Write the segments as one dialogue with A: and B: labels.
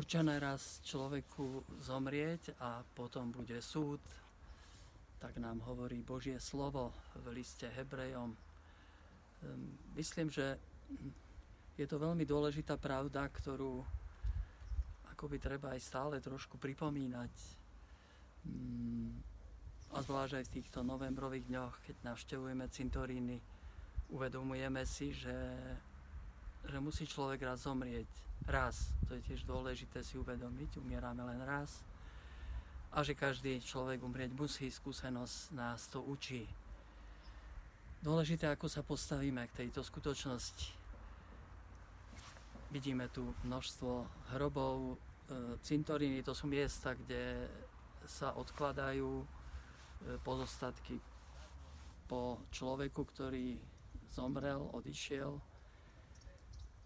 A: určené raz človeku zomrieť a potom bude súd, tak nám hovorí Božie slovo v liste Hebrejom. Ehm, myslím, že je to veľmi dôležitá pravda, ktorú akoby treba aj stále trošku pripomínať. Mm, a zvlášť aj v týchto novembrových dňoch, keď navštevujeme cintoríny, uvedomujeme si, že že musí človek raz zomrieť. Raz. To je tiež dôležité si uvedomiť. Umierame len raz. A že každý človek umrieť musí, skúsenosť nás to učí. Dôležité, ako sa postavíme k tejto skutočnosti. Vidíme tu množstvo hrobov, e, cintoríny, to sú miesta, kde sa odkladajú e, pozostatky po človeku, ktorý zomrel, odišiel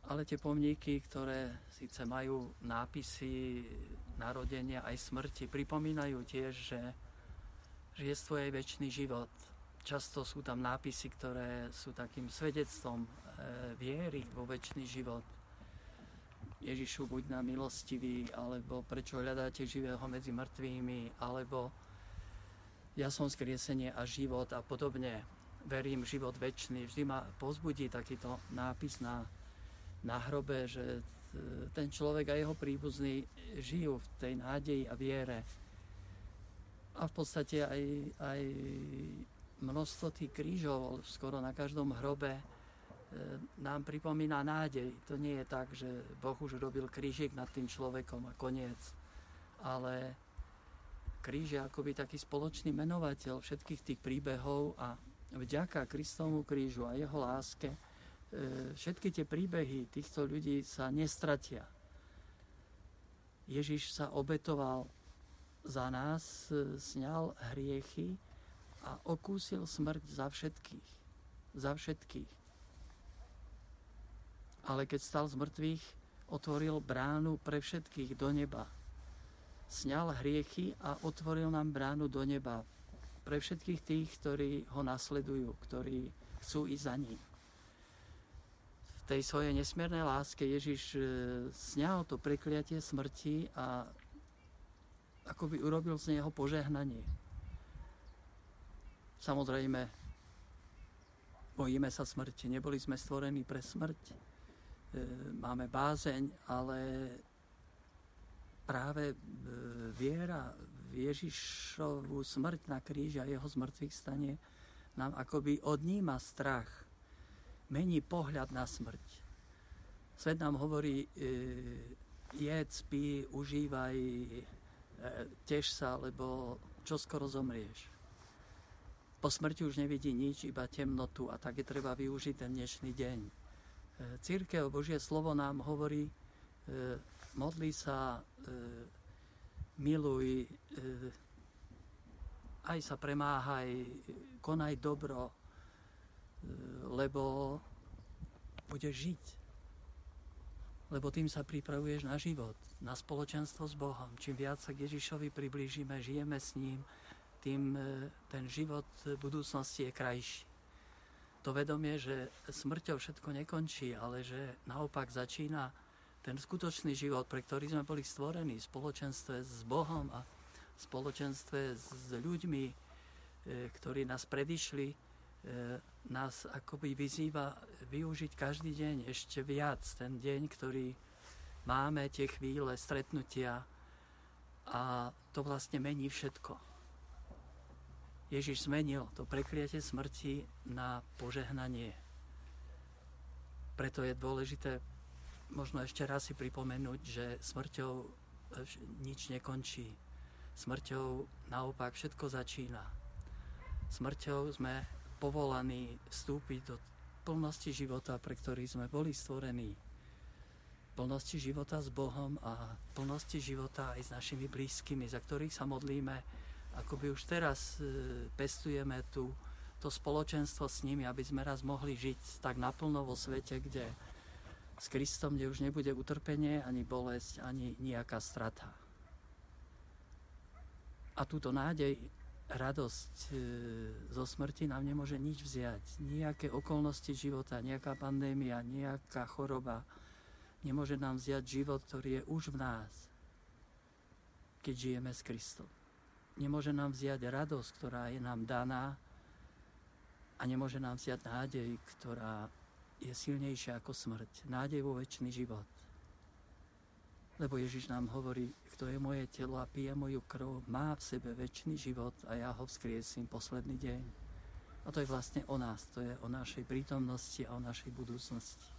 A: ale tie pomníky, ktoré síce majú nápisy narodenia aj smrti, pripomínajú tiež, že, že je tvoj väčší život. Často sú tam nápisy, ktoré sú takým svedectvom e, viery vo väčší život. Ježišu, buď nám milostivý, alebo prečo hľadáte živého medzi mŕtvými, alebo ja som skriesenie a život a podobne. Verím život väčší. Vždy ma pozbudí takýto nápis na na hrobe, že ten človek a jeho príbuzní žijú v tej nádeji a viere. A v podstate aj, aj množstvo tých krížov skoro na každom hrobe e, nám pripomína nádej. To nie je tak, že Boh už robil krížik nad tým človekom a koniec. Ale kríž je akoby taký spoločný menovateľ všetkých tých príbehov a vďaka Kristovmu krížu a jeho láske E, všetky tie príbehy týchto ľudí sa nestratia. Ježiš sa obetoval za nás, e, sňal hriechy a okúsil smrť za všetkých. Za všetkých. Ale keď stal z mŕtvych, otvoril bránu pre všetkých do neba. Sňal hriechy a otvoril nám bránu do neba pre všetkých tých, ktorí ho nasledujú, ktorí chcú ísť za ním tej svojej nesmiernej láske Ježiš e, sňal to prekliatie smrti a akoby urobil z neho požehnanie. Samozrejme, bojíme sa smrti, neboli sme stvorení pre smrť, e, máme bázeň, ale práve e, viera v Ježišovú smrť na kríži a jeho zmrtvých stane nám akoby odníma strach mení pohľad na smrť. Svet nám hovorí, e, jedz, pí, užívaj, e, teš sa, lebo čo skoro zomrieš. Po smrti už nevidí nič, iba temnotu a tak je treba využiť ten dnešný deň. E, církev, Božie slovo nám hovorí, e, modli sa, e, miluj, e, aj sa premáhaj, konaj dobro, lebo budeš žiť. Lebo tým sa pripravuješ na život, na spoločenstvo s Bohom. Čím viac sa k Ježišovi priblížime, žijeme s ním, tým e, ten život v budúcnosti je krajší. To vedomie, že smrťou všetko nekončí, ale že naopak začína ten skutočný život, pre ktorý sme boli stvorení, v spoločenstve s Bohom a v spoločenstve s ľuďmi, e, ktorí nás predišli, nás akoby vyzýva využiť každý deň ešte viac ten deň, ktorý máme, tie chvíle stretnutia a to vlastne mení všetko. Ježiš zmenil to prekliatie smrti na požehnanie. Preto je dôležité možno ešte raz si pripomenúť, že smrťou e, nič nekončí. Smrťou naopak všetko začína. Smrťou sme povolaní vstúpiť do plnosti života, pre ktorý sme boli stvorení. Plnosti života s Bohom a plnosti života aj s našimi blízkymi, za ktorých sa modlíme, ako by už teraz e, pestujeme tu to spoločenstvo s nimi, aby sme raz mohli žiť tak naplno vo svete, kde s Kristom, kde už nebude utrpenie, ani bolesť, ani nejaká strata. A túto nádej radosť e, zo smrti nám nemôže nič vziať. Nejaké okolnosti života, nejaká pandémia, nejaká choroba, Nemôže nám vziať život, ktorý je už v nás, keď žijeme s Kristom. Nemôže nám vziať radosť, ktorá je nám daná a nemôže nám vziať nádej, ktorá je silnejšia ako smrť. Nádej vo väčší život. Lebo Ježiš nám hovorí, kto je moje telo a pije moju krv, má v sebe väčší život a ja ho vzkriesím posledný deň. A to je vlastne o nás, to je o našej prítomnosti a o našej budúcnosti.